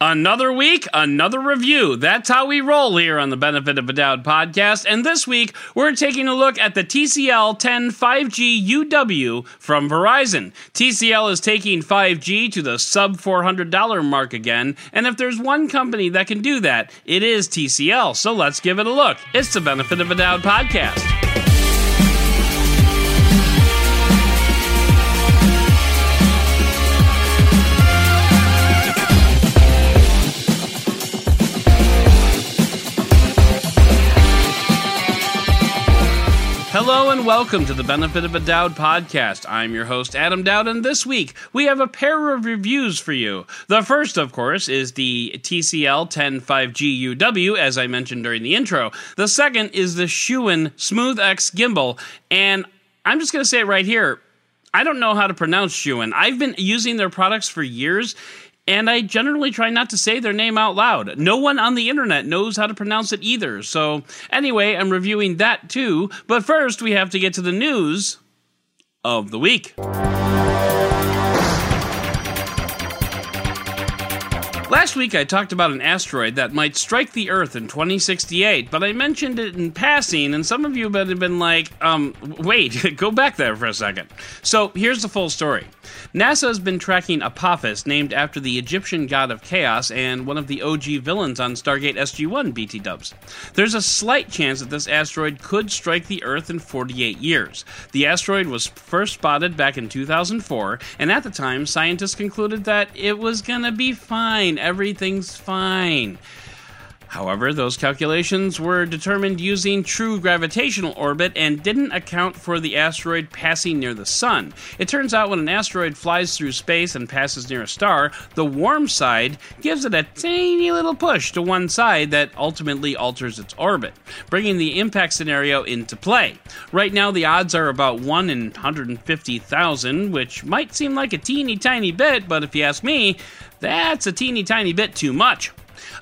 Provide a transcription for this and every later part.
Another week, another review. That's how we roll here on the Benefit of a Doubt podcast. And this week, we're taking a look at the TCL 10 5G UW from Verizon. TCL is taking 5G to the sub $400 mark again. And if there's one company that can do that, it is TCL. So let's give it a look. It's the Benefit of a Doubt podcast. Hello and welcome to the Benefit of a Dowd podcast. I'm your host, Adam Doud, and this week we have a pair of reviews for you. The first, of course, is the TCL 105G UW, as I mentioned during the intro. The second is the Zhiyun Smooth X gimbal, and I'm just going to say it right here. I don't know how to pronounce Zhiyun. I've been using their products for years and I generally try not to say their name out loud. No one on the internet knows how to pronounce it either. So, anyway, I'm reviewing that too. But first, we have to get to the news of the week. Last week I talked about an asteroid that might strike the Earth in 2068, but I mentioned it in passing, and some of you have been like, um, wait, go back there for a second. So here's the full story. NASA has been tracking Apophis, named after the Egyptian god of chaos and one of the OG villains on Stargate SG-1 BT dubs. There's a slight chance that this asteroid could strike the Earth in 48 years. The asteroid was first spotted back in 2004, and at the time, scientists concluded that it was gonna be fine everything's fine. However, those calculations were determined using true gravitational orbit and didn't account for the asteroid passing near the sun. It turns out when an asteroid flies through space and passes near a star, the warm side gives it a tiny little push to one side that ultimately alters its orbit, bringing the impact scenario into play. Right now, the odds are about 1 in 150,000, which might seem like a teeny tiny bit, but if you ask me, that's a teeny tiny bit too much.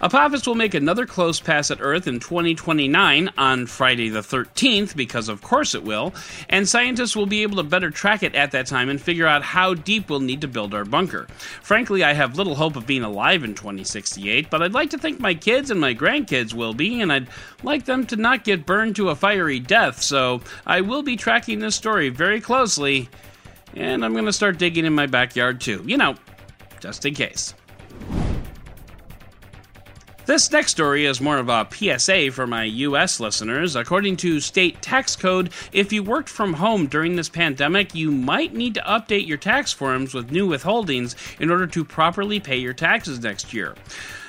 Apophis will make another close pass at Earth in 2029 on Friday the 13th, because of course it will, and scientists will be able to better track it at that time and figure out how deep we'll need to build our bunker. Frankly, I have little hope of being alive in 2068, but I'd like to think my kids and my grandkids will be, and I'd like them to not get burned to a fiery death, so I will be tracking this story very closely, and I'm going to start digging in my backyard too. You know, just in case. This next story is more of a PSA for my US listeners. According to state tax code, if you worked from home during this pandemic, you might need to update your tax forms with new withholdings in order to properly pay your taxes next year.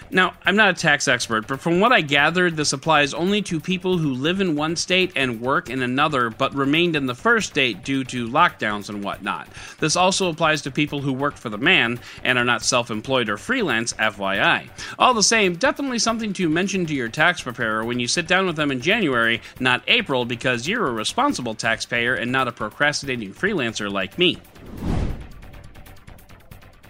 Now, I'm not a tax expert, but from what I gathered, this applies only to people who live in one state and work in another, but remained in the first state due to lockdowns and whatnot. This also applies to people who work for the man and are not self employed or freelance, FYI. All the same, definitely something to mention to your tax preparer when you sit down with them in January, not April, because you're a responsible taxpayer and not a procrastinating freelancer like me.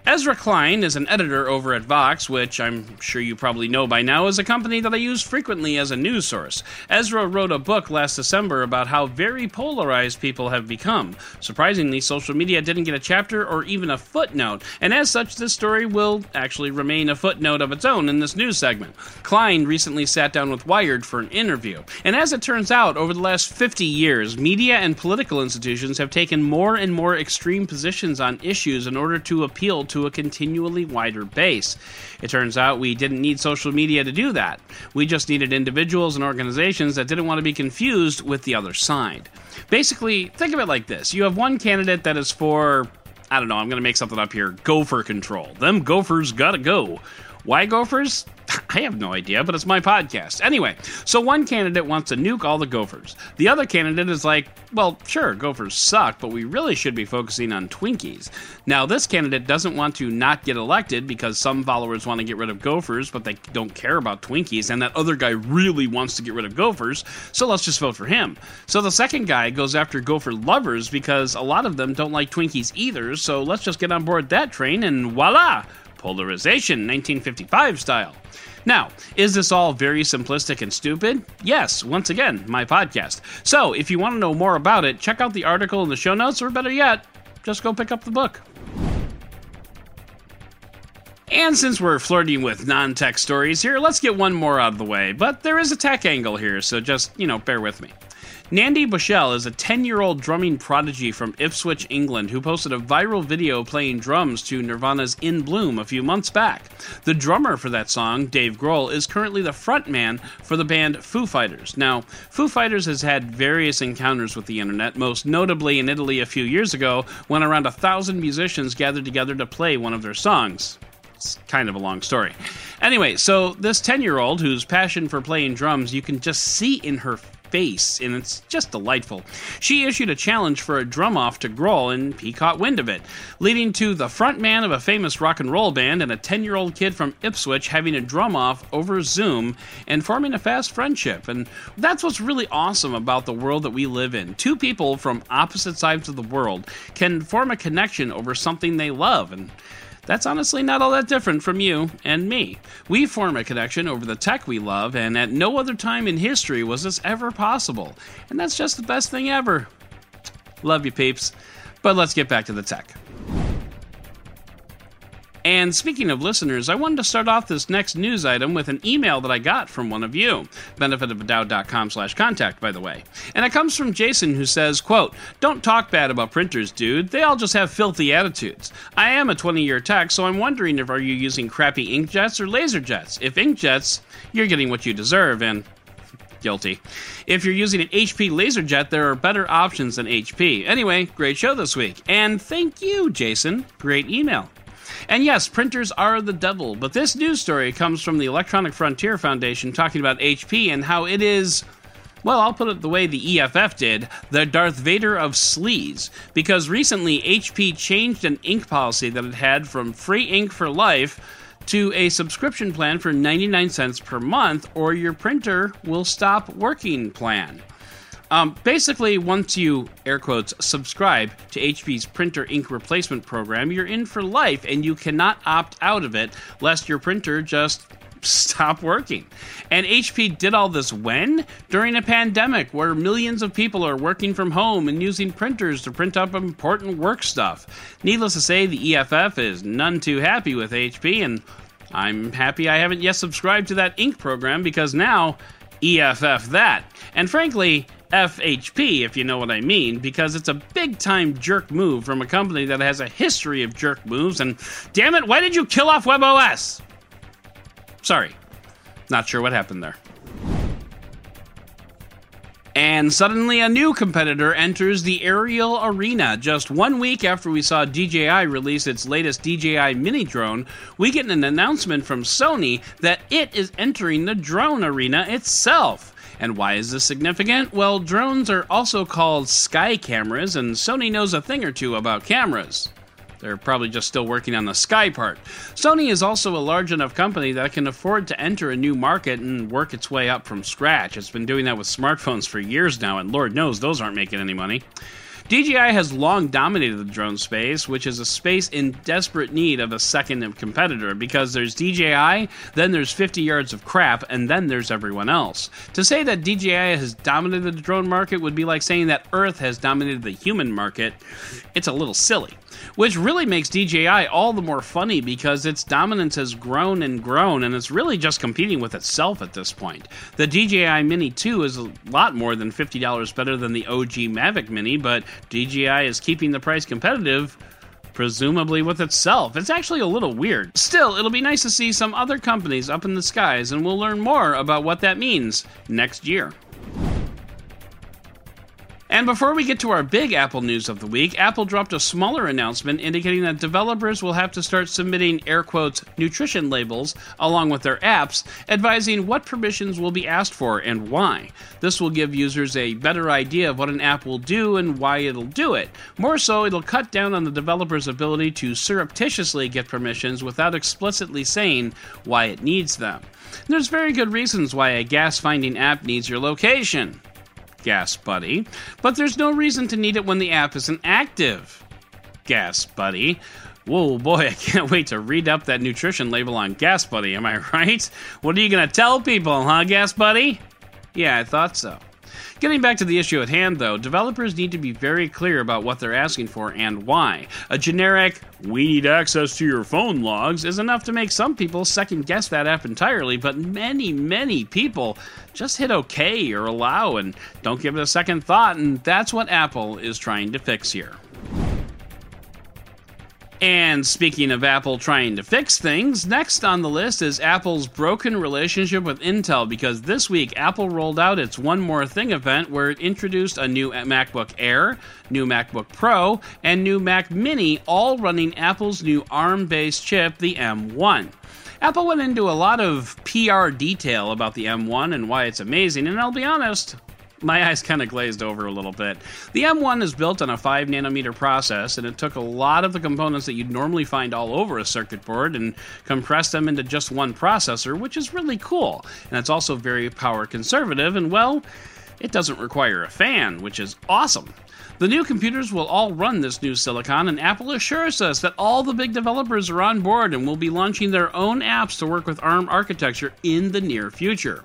Ezra Klein is an editor over at Vox, which I'm sure you probably know by now is a company that I use frequently as a news source. Ezra wrote a book last December about how very polarized people have become. Surprisingly, social media didn't get a chapter or even a footnote, and as such, this story will actually remain a footnote of its own in this news segment. Klein recently sat down with Wired for an interview, and as it turns out, over the last 50 years, media and political institutions have taken more and more extreme positions on issues in order to appeal to to a continually wider base. It turns out we didn't need social media to do that. We just needed individuals and organizations that didn't want to be confused with the other side. Basically, think of it like this you have one candidate that is for, I don't know, I'm going to make something up here gopher control. Them gophers gotta go. Why gophers? I have no idea, but it's my podcast. Anyway, so one candidate wants to nuke all the Gophers. The other candidate is like, well, sure, Gophers suck, but we really should be focusing on Twinkies. Now, this candidate doesn't want to not get elected because some followers want to get rid of Gophers, but they don't care about Twinkies, and that other guy really wants to get rid of Gophers, so let's just vote for him. So the second guy goes after Gopher lovers because a lot of them don't like Twinkies either, so let's just get on board that train and voila! Polarization, 1955 style. Now, is this all very simplistic and stupid? Yes, once again, my podcast. So, if you want to know more about it, check out the article in the show notes, or better yet, just go pick up the book. And since we're flirting with non tech stories here, let's get one more out of the way. But there is a tech angle here, so just, you know, bear with me. Nandi Bushell is a 10 year old drumming prodigy from Ipswich, England, who posted a viral video playing drums to Nirvana's In Bloom a few months back. The drummer for that song, Dave Grohl, is currently the frontman for the band Foo Fighters. Now, Foo Fighters has had various encounters with the internet, most notably in Italy a few years ago when around a thousand musicians gathered together to play one of their songs. It's kind of a long story. Anyway, so this 10 year old whose passion for playing drums you can just see in her face, and it's just delightful. She issued a challenge for a drum off to Grohl, and he caught wind of it, leading to the frontman of a famous rock and roll band and a 10 year old kid from Ipswich having a drum off over Zoom and forming a fast friendship. And that's what's really awesome about the world that we live in. Two people from opposite sides of the world can form a connection over something they love. And that's honestly not all that different from you and me. We form a connection over the tech we love, and at no other time in history was this ever possible. And that's just the best thing ever. Love you, peeps. But let's get back to the tech. And speaking of listeners, I wanted to start off this next news item with an email that I got from one of you. Benefitofadoubt.com slash contact, by the way. And it comes from Jason who says, quote, Don't talk bad about printers, dude. They all just have filthy attitudes. I am a 20-year tech, so I'm wondering if are you using crappy inkjets or laser jets? If inkjets, you're getting what you deserve, and guilty. If you're using an HP LaserJet, there are better options than HP. Anyway, great show this week. And thank you, Jason. Great email. And yes, printers are the devil, but this news story comes from the Electronic Frontier Foundation talking about HP and how it is. Well, I'll put it the way the EFF did the Darth Vader of sleaze. Because recently, HP changed an ink policy that it had from free ink for life to a subscription plan for 99 cents per month, or your printer will stop working plan. Um, basically, once you, air quotes, subscribe to HP's printer ink replacement program, you're in for life and you cannot opt out of it lest your printer just stop working. And HP did all this when? During a pandemic where millions of people are working from home and using printers to print up important work stuff. Needless to say, the EFF is none too happy with HP, and I'm happy I haven't yet subscribed to that ink program because now EFF that. And frankly, FHP, if you know what I mean, because it's a big time jerk move from a company that has a history of jerk moves. And damn it, why did you kill off WebOS? Sorry, not sure what happened there. And suddenly, a new competitor enters the aerial arena. Just one week after we saw DJI release its latest DJI mini drone, we get an announcement from Sony that it is entering the drone arena itself. And why is this significant? Well, drones are also called sky cameras, and Sony knows a thing or two about cameras. They're probably just still working on the sky part. Sony is also a large enough company that can afford to enter a new market and work its way up from scratch. It's been doing that with smartphones for years now, and Lord knows those aren't making any money. DJI has long dominated the drone space, which is a space in desperate need of a second competitor because there's DJI, then there's 50 yards of crap, and then there's everyone else. To say that DJI has dominated the drone market would be like saying that Earth has dominated the human market. It's a little silly which really makes DJI all the more funny because its dominance has grown and grown, and it's really just competing with itself at this point. The DJI Mini 2 is a lot more than $50 better than the OG Mavic Mini, but DJI is keeping the price competitive presumably with itself. It's actually a little weird. Still, it'll be nice to see some other companies up in the skies, and we'll learn more about what that means next year. And before we get to our big Apple news of the week, Apple dropped a smaller announcement indicating that developers will have to start submitting air quotes nutrition labels along with their apps, advising what permissions will be asked for and why. This will give users a better idea of what an app will do and why it'll do it. More so, it'll cut down on the developer's ability to surreptitiously get permissions without explicitly saying why it needs them. There's very good reasons why a gas finding app needs your location. Gas Buddy, but there's no reason to need it when the app isn't active. Gas Buddy. Whoa, boy, I can't wait to read up that nutrition label on Gas Buddy, am I right? What are you going to tell people, huh, Gas Buddy? Yeah, I thought so. Getting back to the issue at hand, though, developers need to be very clear about what they're asking for and why. A generic, we need access to your phone logs, is enough to make some people second guess that app entirely, but many, many people just hit OK or allow and don't give it a second thought, and that's what Apple is trying to fix here. And speaking of Apple trying to fix things, next on the list is Apple's broken relationship with Intel because this week Apple rolled out its One More Thing event where it introduced a new MacBook Air, new MacBook Pro, and new Mac Mini, all running Apple's new ARM based chip, the M1. Apple went into a lot of PR detail about the M1 and why it's amazing, and I'll be honest, my eyes kind of glazed over a little bit. The M1 is built on a 5 nanometer process, and it took a lot of the components that you'd normally find all over a circuit board and compressed them into just one processor, which is really cool. And it's also very power conservative, and well, it doesn't require a fan, which is awesome. The new computers will all run this new silicon, and Apple assures us that all the big developers are on board and will be launching their own apps to work with ARM architecture in the near future.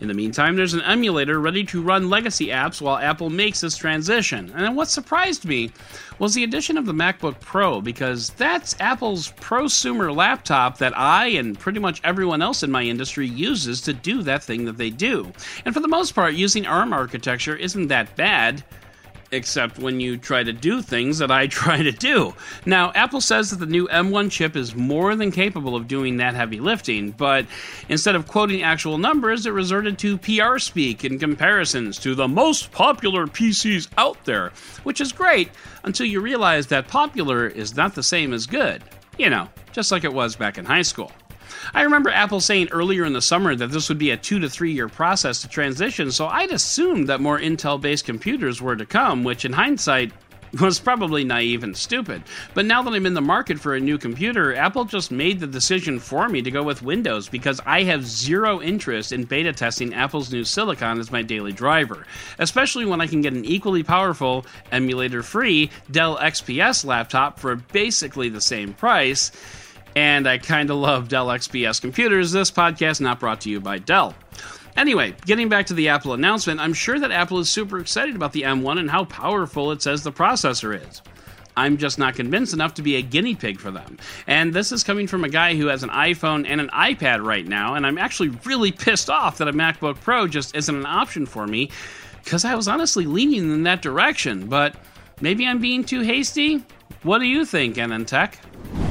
In the meantime, there's an emulator ready to run legacy apps while Apple makes this transition. And what surprised me was the addition of the MacBook Pro, because that's Apple's prosumer laptop that I and pretty much everyone else in my industry uses to do that thing that they do. And for the most part, using ARM architecture isn't that bad except when you try to do things that I try to do. Now, Apple says that the new M1 chip is more than capable of doing that heavy lifting, but instead of quoting actual numbers, it resorted to PR speak in comparisons to the most popular PCs out there, which is great until you realize that popular is not the same as good. You know, just like it was back in high school. I remember Apple saying earlier in the summer that this would be a two to three year process to transition, so I'd assumed that more Intel based computers were to come, which in hindsight was probably naive and stupid. But now that I'm in the market for a new computer, Apple just made the decision for me to go with Windows because I have zero interest in beta testing Apple's new Silicon as my daily driver, especially when I can get an equally powerful, emulator free Dell XPS laptop for basically the same price and I kind of love Dell XPS computers. This podcast not brought to you by Dell. Anyway, getting back to the Apple announcement, I'm sure that Apple is super excited about the M1 and how powerful it says the processor is. I'm just not convinced enough to be a guinea pig for them. And this is coming from a guy who has an iPhone and an iPad right now, and I'm actually really pissed off that a MacBook Pro just isn't an option for me because I was honestly leaning in that direction. But maybe I'm being too hasty? What do you think, AnandTech?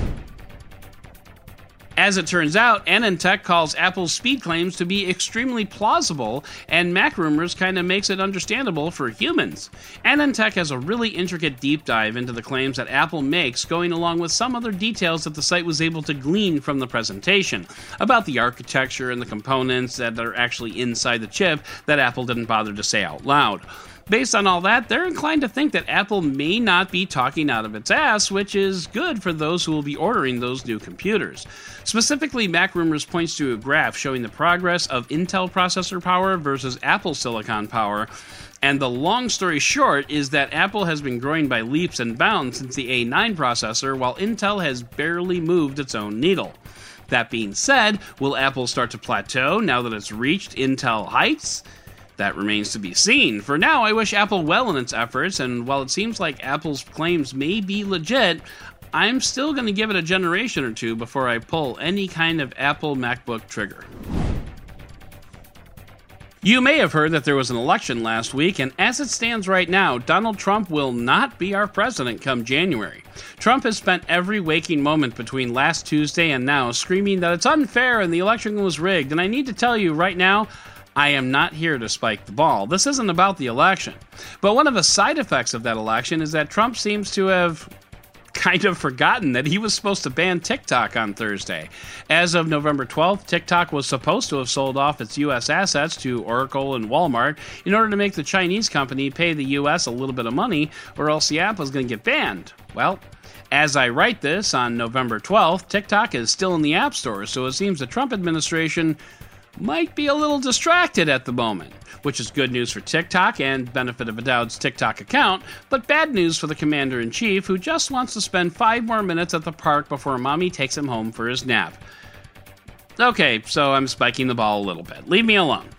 As it turns out, AnandTech calls Apple's speed claims to be extremely plausible, and Mac Rumors kind of makes it understandable for humans. AnandTech has a really intricate deep dive into the claims that Apple makes, going along with some other details that the site was able to glean from the presentation about the architecture and the components that are actually inside the chip that Apple didn't bother to say out loud. Based on all that, they're inclined to think that Apple may not be talking out of its ass, which is good for those who will be ordering those new computers. Specifically, Mac Rumors points to a graph showing the progress of Intel processor power versus Apple silicon power. And the long story short is that Apple has been growing by leaps and bounds since the A9 processor, while Intel has barely moved its own needle. That being said, will Apple start to plateau now that it's reached Intel heights? That remains to be seen. For now, I wish Apple well in its efforts, and while it seems like Apple's claims may be legit, I'm still going to give it a generation or two before I pull any kind of Apple MacBook trigger. You may have heard that there was an election last week, and as it stands right now, Donald Trump will not be our president come January. Trump has spent every waking moment between last Tuesday and now screaming that it's unfair and the election was rigged, and I need to tell you right now, I am not here to spike the ball. This isn't about the election. But one of the side effects of that election is that Trump seems to have kind of forgotten that he was supposed to ban TikTok on Thursday. As of November 12th, TikTok was supposed to have sold off its U.S. assets to Oracle and Walmart in order to make the Chinese company pay the U.S. a little bit of money, or else the app was going to get banned. Well, as I write this on November 12th, TikTok is still in the App Store, so it seems the Trump administration might be a little distracted at the moment, which is good news for TikTok and benefit of a doubt's TikTok account, but bad news for the commander in chief who just wants to spend five more minutes at the park before mommy takes him home for his nap. Okay, so I'm spiking the ball a little bit. Leave me alone.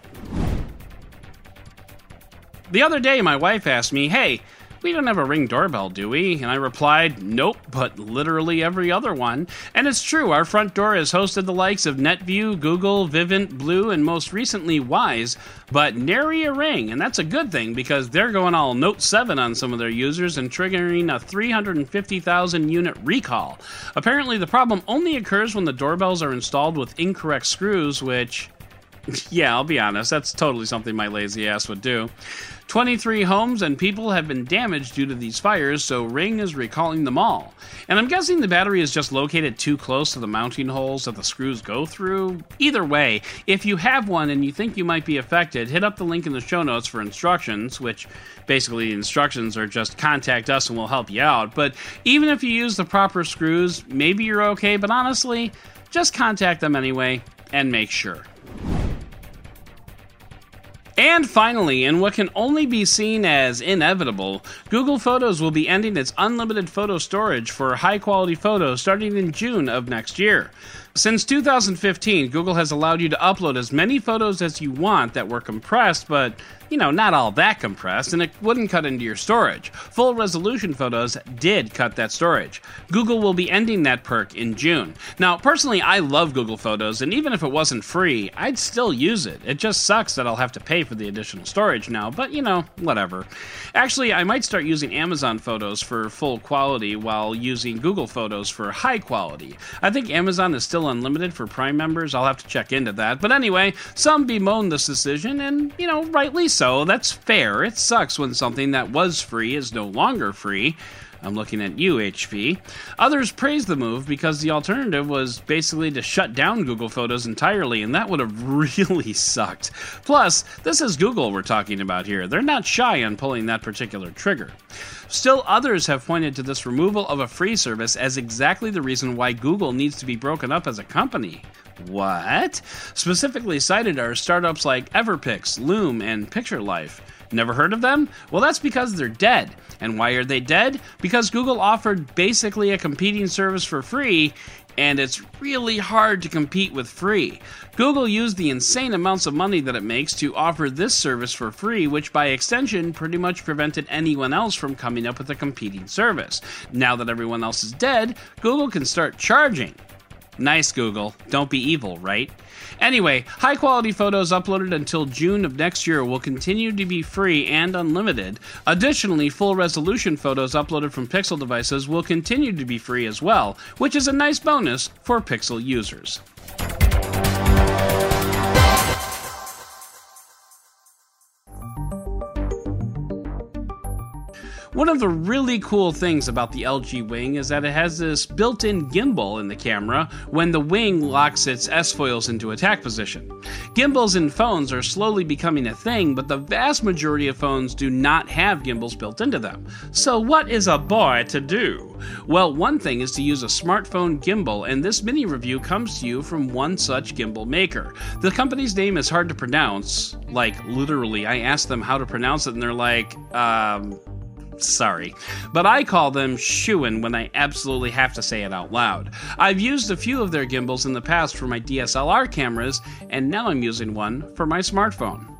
The other day, my wife asked me, Hey, we don't have a ring doorbell, do we? And I replied, Nope, but literally every other one. And it's true, our front door has hosted the likes of Netvue, Google, Vivint, Blue, and most recently Wyze, but nary a ring. And that's a good thing because they're going all Note 7 on some of their users and triggering a 350,000 unit recall. Apparently, the problem only occurs when the doorbells are installed with incorrect screws, which yeah, I'll be honest, that's totally something my lazy ass would do. 23 homes and people have been damaged due to these fires, so Ring is recalling them all. And I'm guessing the battery is just located too close to the mounting holes that the screws go through. Either way, if you have one and you think you might be affected, hit up the link in the show notes for instructions, which basically the instructions are just contact us and we'll help you out. But even if you use the proper screws, maybe you're okay, but honestly, just contact them anyway and make sure. And finally, in what can only be seen as inevitable, Google Photos will be ending its unlimited photo storage for high quality photos starting in June of next year. Since 2015, Google has allowed you to upload as many photos as you want that were compressed, but you know, not all that compressed, and it wouldn't cut into your storage. Full resolution photos did cut that storage. Google will be ending that perk in June. Now, personally, I love Google Photos, and even if it wasn't free, I'd still use it. It just sucks that I'll have to pay for the additional storage now, but you know, whatever. Actually, I might start using Amazon Photos for full quality while using Google Photos for high quality. I think Amazon is still unlimited for Prime members. I'll have to check into that. But anyway, some bemoan this decision, and you know, rightly so. That's fair. It sucks when something that was free is no longer free. I'm looking at you, HP. Others praise the move because the alternative was basically to shut down Google Photos entirely, and that would have really sucked. Plus, this is Google we're talking about here. They're not shy on pulling that particular trigger. Still, others have pointed to this removal of a free service as exactly the reason why Google needs to be broken up as a company. What? Specifically cited are startups like Everpix, Loom, and Picture Life. Never heard of them? Well, that's because they're dead. And why are they dead? Because Google offered basically a competing service for free, and it's really hard to compete with free. Google used the insane amounts of money that it makes to offer this service for free, which by extension pretty much prevented anyone else from coming up with a competing service. Now that everyone else is dead, Google can start charging. Nice, Google. Don't be evil, right? Anyway, high quality photos uploaded until June of next year will continue to be free and unlimited. Additionally, full resolution photos uploaded from Pixel devices will continue to be free as well, which is a nice bonus for Pixel users. One of the really cool things about the LG Wing is that it has this built in gimbal in the camera when the wing locks its S foils into attack position. Gimbals in phones are slowly becoming a thing, but the vast majority of phones do not have gimbals built into them. So, what is a boy to do? Well, one thing is to use a smartphone gimbal, and this mini review comes to you from one such gimbal maker. The company's name is hard to pronounce. Like, literally, I asked them how to pronounce it, and they're like, um, Sorry. But I call them Zhiyun when I absolutely have to say it out loud. I've used a few of their gimbals in the past for my DSLR cameras, and now I'm using one for my smartphone.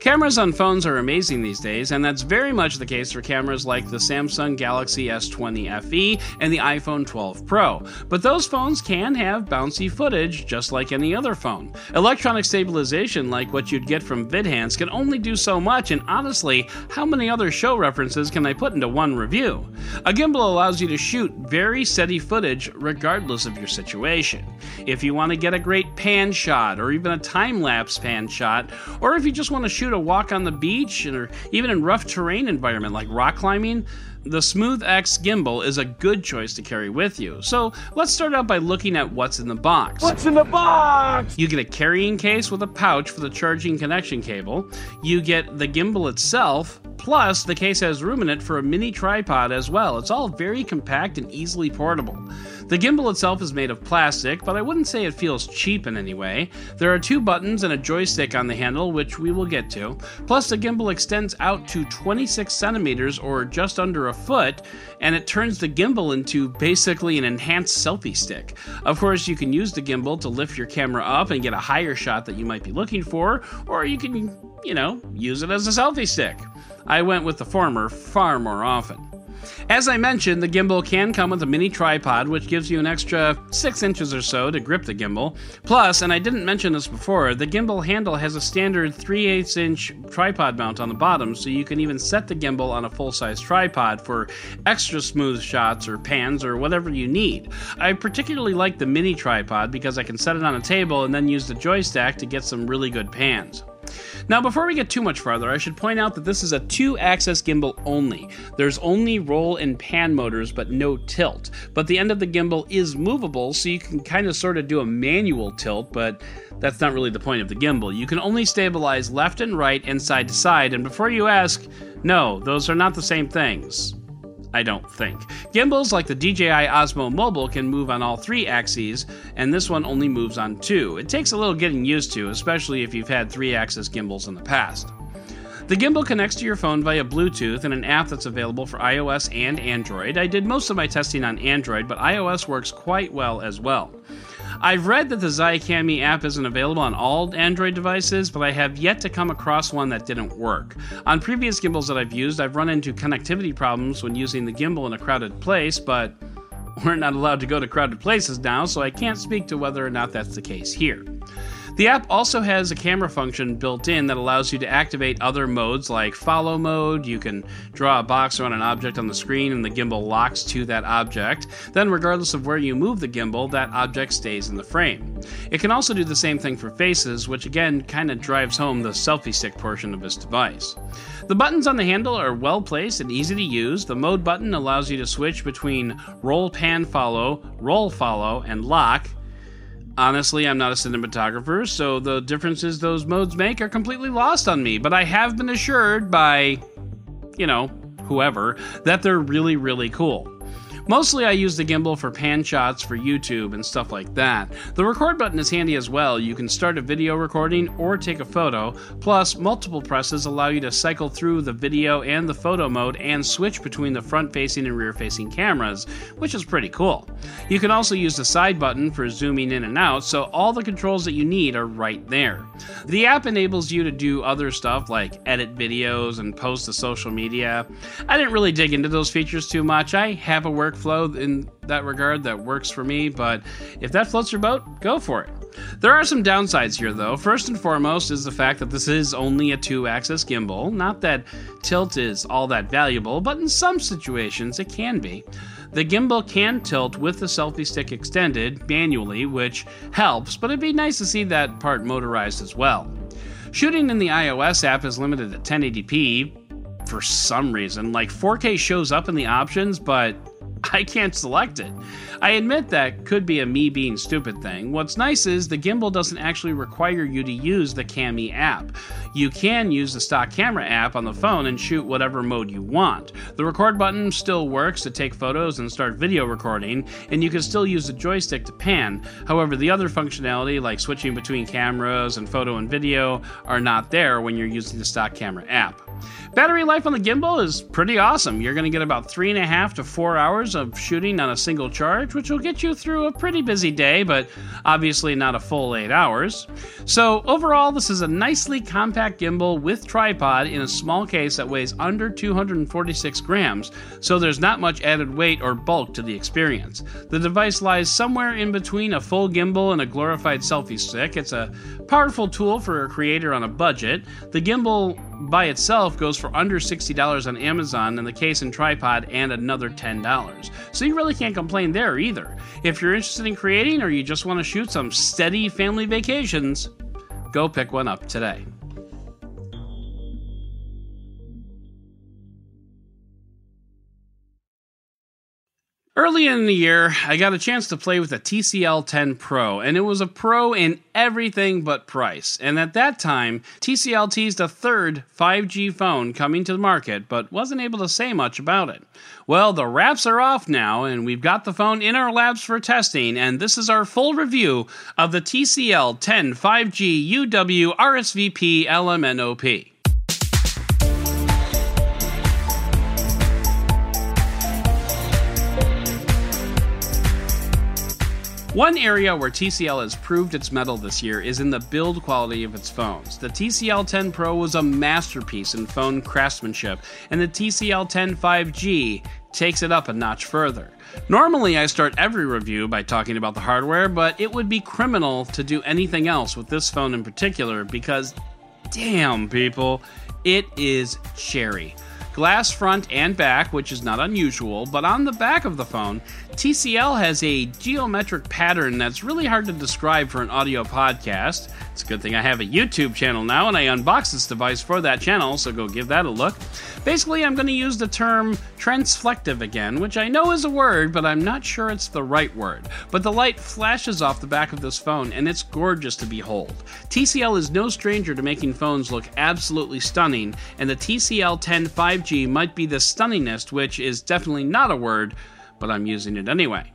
Cameras on phones are amazing these days, and that's very much the case for cameras like the Samsung Galaxy S20 FE and the iPhone 12 Pro. But those phones can have bouncy footage just like any other phone. Electronic stabilization, like what you'd get from VidHance, can only do so much, and honestly, how many other show references can I put into one review? A gimbal allows you to shoot very steady footage regardless of your situation. If you want to get a great pan shot, or even a time lapse pan shot, or if you just want to shoot shoot a walk on the beach or even in rough terrain environment like rock climbing, the Smooth X gimbal is a good choice to carry with you. So let's start out by looking at what's in the box. What's in the box? You get a carrying case with a pouch for the charging connection cable. You get the gimbal itself, plus the case has room in it for a mini tripod as well. It's all very compact and easily portable. The gimbal itself is made of plastic, but I wouldn't say it feels cheap in any way. There are two buttons and a joystick on the handle, which we will get to. Plus, the gimbal extends out to 26 centimeters or just under a foot, and it turns the gimbal into basically an enhanced selfie stick. Of course, you can use the gimbal to lift your camera up and get a higher shot that you might be looking for, or you can, you know, use it as a selfie stick. I went with the former far more often. As I mentioned, the gimbal can come with a mini tripod, which gives you an extra 6 inches or so to grip the gimbal. Plus, and I didn't mention this before, the gimbal handle has a standard 3 8 inch tripod mount on the bottom, so you can even set the gimbal on a full size tripod for extra smooth shots or pans or whatever you need. I particularly like the mini tripod because I can set it on a table and then use the joystick to get some really good pans. Now, before we get too much farther, I should point out that this is a two axis gimbal only. There's only roll and pan motors, but no tilt. But the end of the gimbal is movable, so you can kind of sort of do a manual tilt, but that's not really the point of the gimbal. You can only stabilize left and right and side to side, and before you ask, no, those are not the same things. I don't think. Gimbals like the DJI Osmo Mobile can move on all three axes, and this one only moves on two. It takes a little getting used to, especially if you've had three axis gimbals in the past. The gimbal connects to your phone via Bluetooth and an app that's available for iOS and Android. I did most of my testing on Android, but iOS works quite well as well. I've read that the Xiaomi app isn't available on all Android devices, but I have yet to come across one that didn't work. On previous gimbals that I've used, I've run into connectivity problems when using the gimbal in a crowded place, but we're not allowed to go to crowded places now, so I can't speak to whether or not that's the case here. The app also has a camera function built in that allows you to activate other modes like follow mode. You can draw a box around an object on the screen and the gimbal locks to that object. Then, regardless of where you move the gimbal, that object stays in the frame. It can also do the same thing for faces, which again kind of drives home the selfie stick portion of this device. The buttons on the handle are well placed and easy to use. The mode button allows you to switch between roll, pan, follow, roll, follow, and lock Honestly, I'm not a cinematographer, so the differences those modes make are completely lost on me, but I have been assured by, you know, whoever, that they're really, really cool. Mostly I use the gimbal for pan shots for YouTube and stuff like that. The record button is handy as well. You can start a video recording or take a photo. Plus, multiple presses allow you to cycle through the video and the photo mode and switch between the front facing and rear facing cameras, which is pretty cool. You can also use the side button for zooming in and out, so all the controls that you need are right there. The app enables you to do other stuff like edit videos and post to social media. I didn't really dig into those features too much. I have a work workflow in that regard that works for me, but if that floats your boat, go for it. There are some downsides here, though. First and foremost is the fact that this is only a two axis gimbal. Not that tilt is all that valuable, but in some situations it can be. The gimbal can tilt with the selfie stick extended manually, which helps, but it'd be nice to see that part motorized as well. Shooting in the iOS app is limited to 1080p for some reason. Like 4K shows up in the options, but I can't select it. I admit that could be a me being stupid thing. What's nice is the gimbal doesn't actually require you to use the Cami app. You can use the stock camera app on the phone and shoot whatever mode you want. The record button still works to take photos and start video recording, and you can still use the joystick to pan. However, the other functionality, like switching between cameras and photo and video, are not there when you're using the stock camera app. Battery life on the gimbal is pretty awesome. You're going to get about three and a half to four hours of shooting on a single charge, which will get you through a pretty busy day, but obviously not a full eight hours. So, overall, this is a nicely compact gimbal with tripod in a small case that weighs under 246 grams, so there's not much added weight or bulk to the experience. The device lies somewhere in between a full gimbal and a glorified selfie stick. It's a powerful tool for a creator on a budget. The gimbal by itself goes for under $60 on Amazon, and the case and tripod and another $10. So you really can't complain there either. If you're interested in creating or you just want to shoot some steady family vacations, go pick one up today. Early in the year, I got a chance to play with a TCL 10 Pro, and it was a pro in everything but price. And at that time, TCL teased a third 5G phone coming to the market, but wasn't able to say much about it. Well, the wraps are off now, and we've got the phone in our labs for testing, and this is our full review of the TCL 10 5G UW RSVP LMNOP. One area where TCL has proved its mettle this year is in the build quality of its phones. The TCL 10 Pro was a masterpiece in phone craftsmanship, and the TCL 10 5G takes it up a notch further. Normally, I start every review by talking about the hardware, but it would be criminal to do anything else with this phone in particular because, damn, people, it is cherry glass front and back, which is not unusual, but on the back of the phone, TCL has a geometric pattern that's really hard to describe for an audio podcast. It's a good thing I have a YouTube channel now, and I unboxed this device for that channel, so go give that a look. Basically, I'm going to use the term transflective again, which I know is a word, but I'm not sure it's the right word. But the light flashes off the back of this phone, and it's gorgeous to behold. TCL is no stranger to making phones look absolutely stunning, and the TCL 10 5G might be the stunningest, which is definitely not a word, but I'm using it anyway.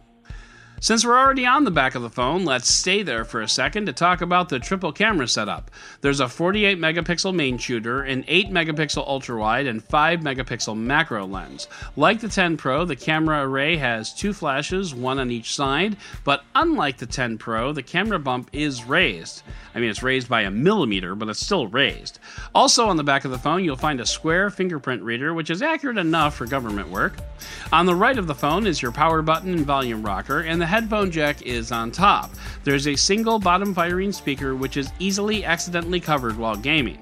Since we're already on the back of the phone, let's stay there for a second to talk about the triple camera setup. There's a 48 megapixel main shooter, an 8 megapixel ultra wide, and 5 megapixel macro lens. Like the 10 Pro, the camera array has two flashes, one on each side, but unlike the 10 Pro, the camera bump is raised. I mean, it's raised by a millimeter, but it's still raised. Also, on the back of the phone, you'll find a square fingerprint reader, which is accurate enough for government work. On the right of the phone is your power button and volume rocker, and the headphone jack is on top. There's a single bottom firing speaker which is easily accidentally covered while gaming.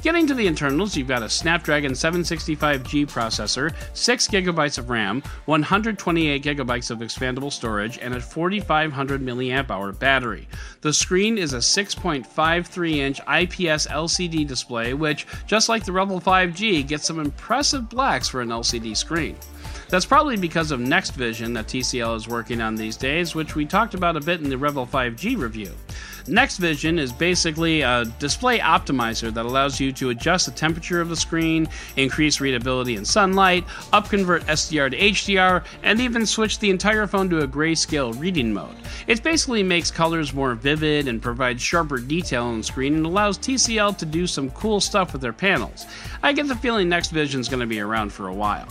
Getting to the internals, you've got a Snapdragon 765G processor, 6 gigabytes of RAM, 128 gigabytes of expandable storage, and a 4500 milliamp hour battery. The screen is a 6.53 inch IPS LCD display, which, just like the Rebel 5G, gets some impressive blacks for an LCD screen. That's probably because of Next Vision that TCL is working on these days, which we talked about a bit in the Rebel 5G review. Next Vision is basically a display optimizer that allows you to adjust the temperature of the screen, increase readability in sunlight, upconvert SDR to HDR, and even switch the entire phone to a grayscale reading mode. It basically makes colors more vivid and provides sharper detail on the screen and allows TCL to do some cool stuff with their panels. I get the feeling NXTVISION is going to be around for a while.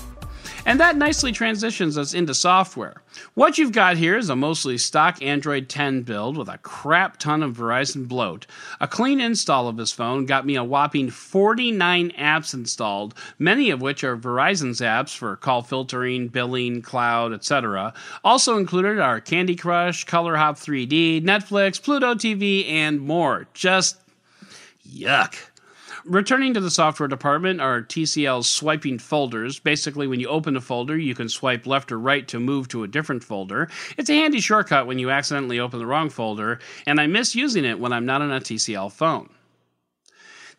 And that nicely transitions us into software. What you've got here is a mostly stock Android 10 build with a crap ton of Verizon bloat. A clean install of this phone got me a whopping 49 apps installed, many of which are Verizon's apps for call filtering, billing, cloud, etc. Also included are Candy Crush, ColorHop 3D, Netflix, Pluto TV, and more. Just yuck. Returning to the software department are TCL's swiping folders. Basically, when you open a folder, you can swipe left or right to move to a different folder. It's a handy shortcut when you accidentally open the wrong folder, and I miss using it when I'm not on a TCL phone.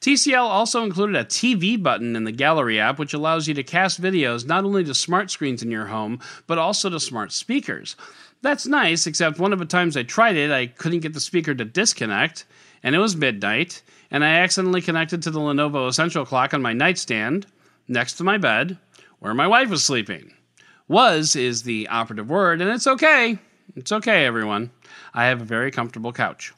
TCL also included a TV button in the Gallery app, which allows you to cast videos not only to smart screens in your home, but also to smart speakers. That's nice, except one of the times I tried it, I couldn't get the speaker to disconnect, and it was midnight, and I accidentally connected to the Lenovo Essential clock on my nightstand next to my bed where my wife was sleeping. Was is the operative word, and it's okay. It's okay, everyone. I have a very comfortable couch.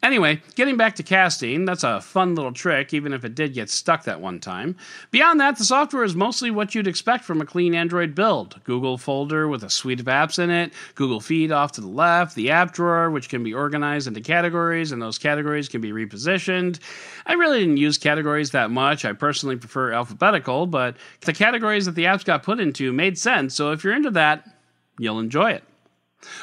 Anyway, getting back to casting, that's a fun little trick, even if it did get stuck that one time. Beyond that, the software is mostly what you'd expect from a clean Android build Google folder with a suite of apps in it, Google Feed off to the left, the app drawer, which can be organized into categories, and those categories can be repositioned. I really didn't use categories that much. I personally prefer alphabetical, but the categories that the apps got put into made sense, so if you're into that, you'll enjoy it.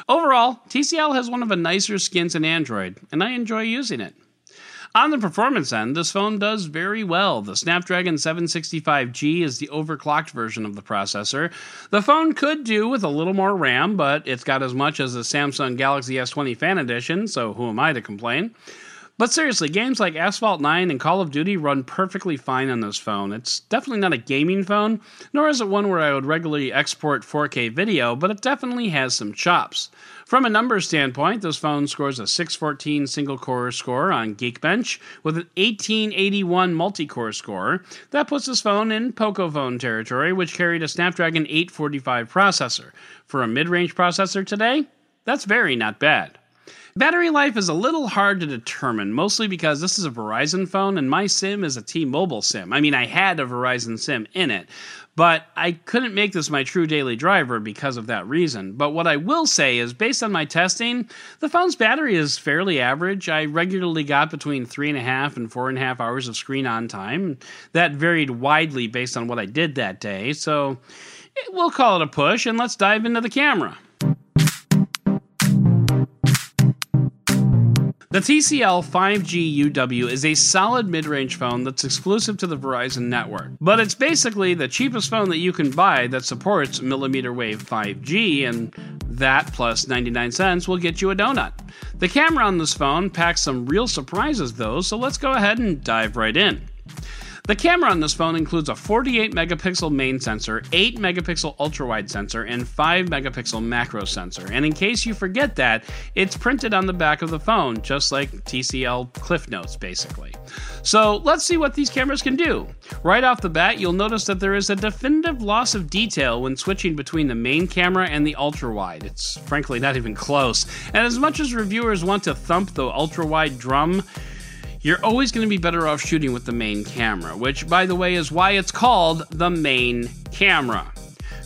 Overall, TCL has one of the nicer skins in Android, and I enjoy using it. On the performance end, this phone does very well. The Snapdragon 765G is the overclocked version of the processor. The phone could do with a little more RAM, but it's got as much as the Samsung Galaxy S20 Fan Edition, so who am I to complain? But seriously, games like Asphalt 9 and Call of Duty run perfectly fine on this phone. It's definitely not a gaming phone, nor is it one where I would regularly export 4K video, but it definitely has some chops. From a numbers standpoint, this phone scores a 614 single core score on Geekbench with an 1881 multi core score. That puts this phone in Pocophone territory, which carried a Snapdragon 845 processor. For a mid range processor today, that's very not bad. Battery life is a little hard to determine, mostly because this is a Verizon phone and my SIM is a T Mobile SIM. I mean, I had a Verizon SIM in it, but I couldn't make this my true daily driver because of that reason. But what I will say is, based on my testing, the phone's battery is fairly average. I regularly got between three and a half and four and a half hours of screen on time. That varied widely based on what I did that day, so we'll call it a push and let's dive into the camera. The TCL 5G UW is a solid mid range phone that's exclusive to the Verizon network, but it's basically the cheapest phone that you can buy that supports millimeter wave 5G, and that plus 99 cents will get you a donut. The camera on this phone packs some real surprises though, so let's go ahead and dive right in. The camera on this phone includes a 48 megapixel main sensor, 8 megapixel ultra wide sensor, and 5 megapixel macro sensor. And in case you forget that, it's printed on the back of the phone, just like TCL Cliff Notes, basically. So let's see what these cameras can do. Right off the bat, you'll notice that there is a definitive loss of detail when switching between the main camera and the ultra wide. It's frankly not even close. And as much as reviewers want to thump the ultra wide drum, you're always going to be better off shooting with the main camera, which, by the way, is why it's called the main camera.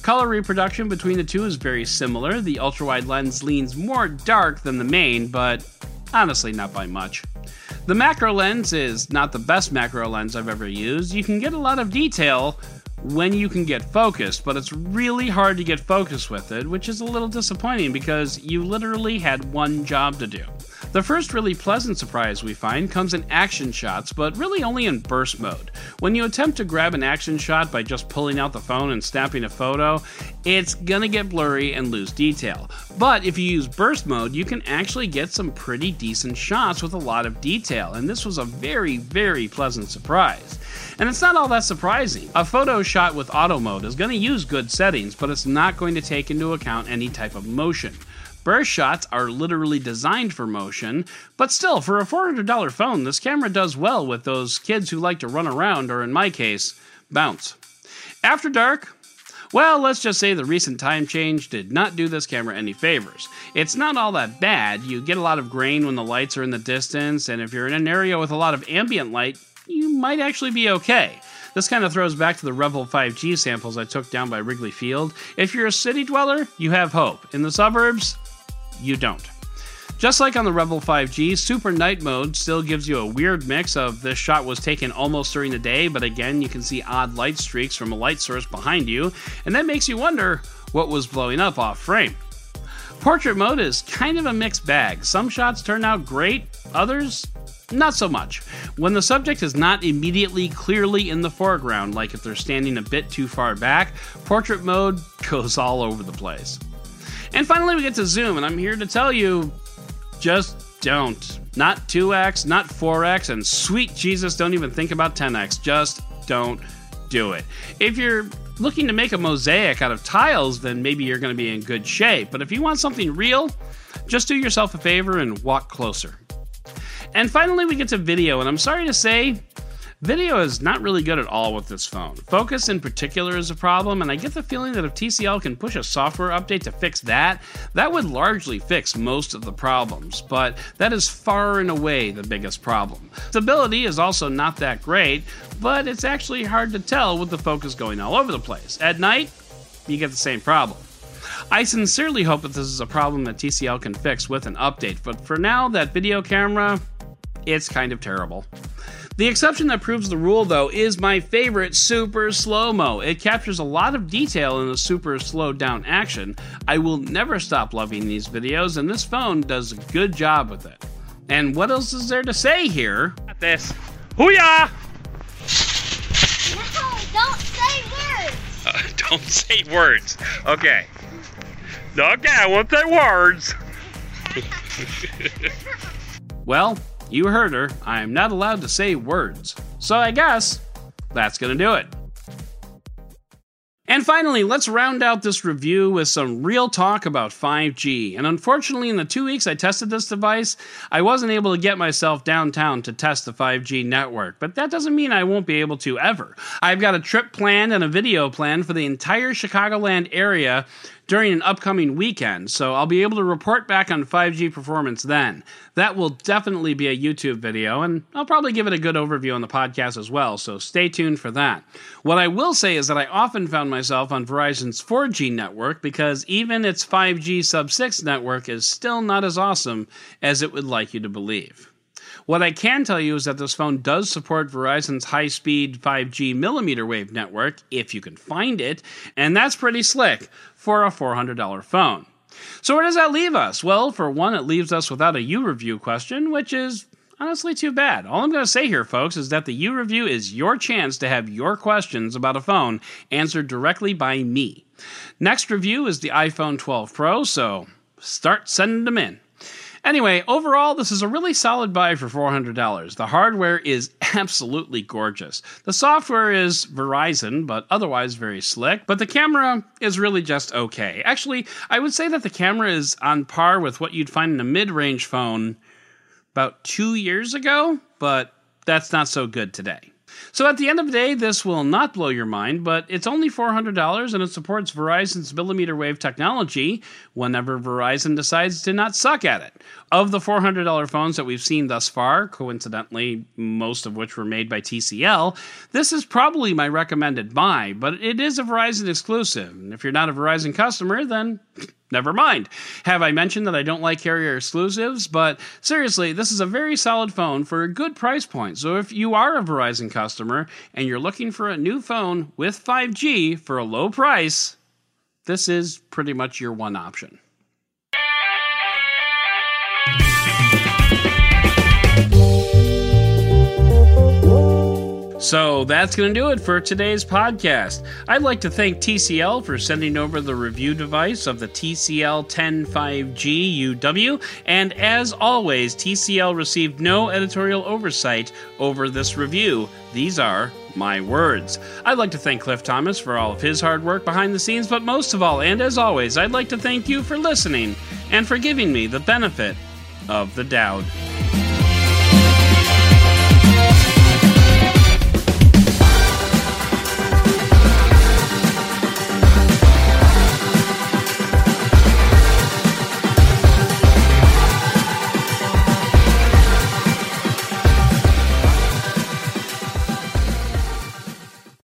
Color reproduction between the two is very similar. The ultra wide lens leans more dark than the main, but honestly, not by much. The macro lens is not the best macro lens I've ever used. You can get a lot of detail when you can get focused, but it's really hard to get focused with it, which is a little disappointing because you literally had one job to do. The first really pleasant surprise we find comes in action shots, but really only in burst mode. When you attempt to grab an action shot by just pulling out the phone and snapping a photo, it's gonna get blurry and lose detail. But if you use burst mode, you can actually get some pretty decent shots with a lot of detail, and this was a very, very pleasant surprise. And it's not all that surprising. A photo shot with auto mode is going to use good settings, but it's not going to take into account any type of motion. Burst shots are literally designed for motion, but still, for a $400 phone, this camera does well with those kids who like to run around, or in my case, bounce. After dark, well, let's just say the recent time change did not do this camera any favors. It's not all that bad. You get a lot of grain when the lights are in the distance, and if you're in an area with a lot of ambient light, you might actually be okay. This kind of throws back to the REVVL 5G samples I took down by Wrigley Field. If you're a city dweller, you have hope. In the suburbs, you don't. Just like on the REVVL 5G, Super Night Mode still gives you a weird mix of this shot was taken almost during the day, but again, you can see odd light streaks from a light source behind you, and that makes you wonder what was blowing up off frame. Portrait mode is kind of a mixed bag. Some shots turn out great, others not so much. When the subject is not immediately clearly in the foreground, like if they're standing a bit too far back, portrait mode goes all over the place. And finally, we get to zoom, and I'm here to tell you just don't. Not 2x, not 4x, and sweet Jesus, don't even think about 10x. Just don't do it. If you're looking to make a mosaic out of tiles, then maybe you're going to be in good shape. But if you want something real, just do yourself a favor and walk closer. And finally, we get to video, and I'm sorry to say, Video is not really good at all with this phone. Focus in particular is a problem, and I get the feeling that if TCL can push a software update to fix that, that would largely fix most of the problems, but that is far and away the biggest problem. Stability is also not that great, but it's actually hard to tell with the focus going all over the place. At night, you get the same problem. I sincerely hope that this is a problem that TCL can fix with an update, but for now, that video camera, it's kind of terrible. The exception that proves the rule, though, is my favorite super slow mo. It captures a lot of detail in a super slowed down action. I will never stop loving these videos, and this phone does a good job with it. And what else is there to say here? This. Hooyah! No, don't say words. Uh, don't say words. Okay. Okay, I won't say words. Well, you heard her, I am not allowed to say words. So I guess that's gonna do it. And finally, let's round out this review with some real talk about 5G. And unfortunately, in the two weeks I tested this device, I wasn't able to get myself downtown to test the 5G network. But that doesn't mean I won't be able to ever. I've got a trip planned and a video planned for the entire Chicagoland area during an upcoming weekend, so I'll be able to report back on 5G performance then. That will definitely be a YouTube video, and I'll probably give it a good overview on the podcast as well, so stay tuned for that. What I will say is that I often found myself on Verizon's 4G network because even its 5G sub 6 network is still not as awesome as it would like you to believe. What I can tell you is that this phone does support Verizon's high speed 5G millimeter wave network, if you can find it, and that's pretty slick for a $400 phone. So, where does that leave us? Well, for one, it leaves us without a U review question, which is honestly too bad. All I'm going to say here, folks, is that the U review is your chance to have your questions about a phone answered directly by me. Next review is the iPhone 12 Pro, so start sending them in. Anyway, overall, this is a really solid buy for $400. The hardware is absolutely gorgeous. The software is Verizon, but otherwise very slick, but the camera is really just okay. Actually, I would say that the camera is on par with what you'd find in a mid range phone about two years ago, but that's not so good today. So at the end of the day, this will not blow your mind, but it's only $400 and it supports Verizon's millimeter wave technology whenever Verizon decides to not suck at it. Of the $400 phones that we've seen thus far, coincidentally, most of which were made by TCL, this is probably my recommended buy, but it is a Verizon exclusive. And if you're not a Verizon customer, then never mind. Have I mentioned that I don't like carrier exclusives? But seriously, this is a very solid phone for a good price point. So if you are a Verizon customer and you're looking for a new phone with 5G for a low price, this is pretty much your one option. So that's going to do it for today's podcast. I'd like to thank TCL for sending over the review device of the TCL 10 5G UW, and as always, TCL received no editorial oversight over this review. These are my words. I'd like to thank Cliff Thomas for all of his hard work behind the scenes, but most of all, and as always, I'd like to thank you for listening and for giving me the benefit of the doubt.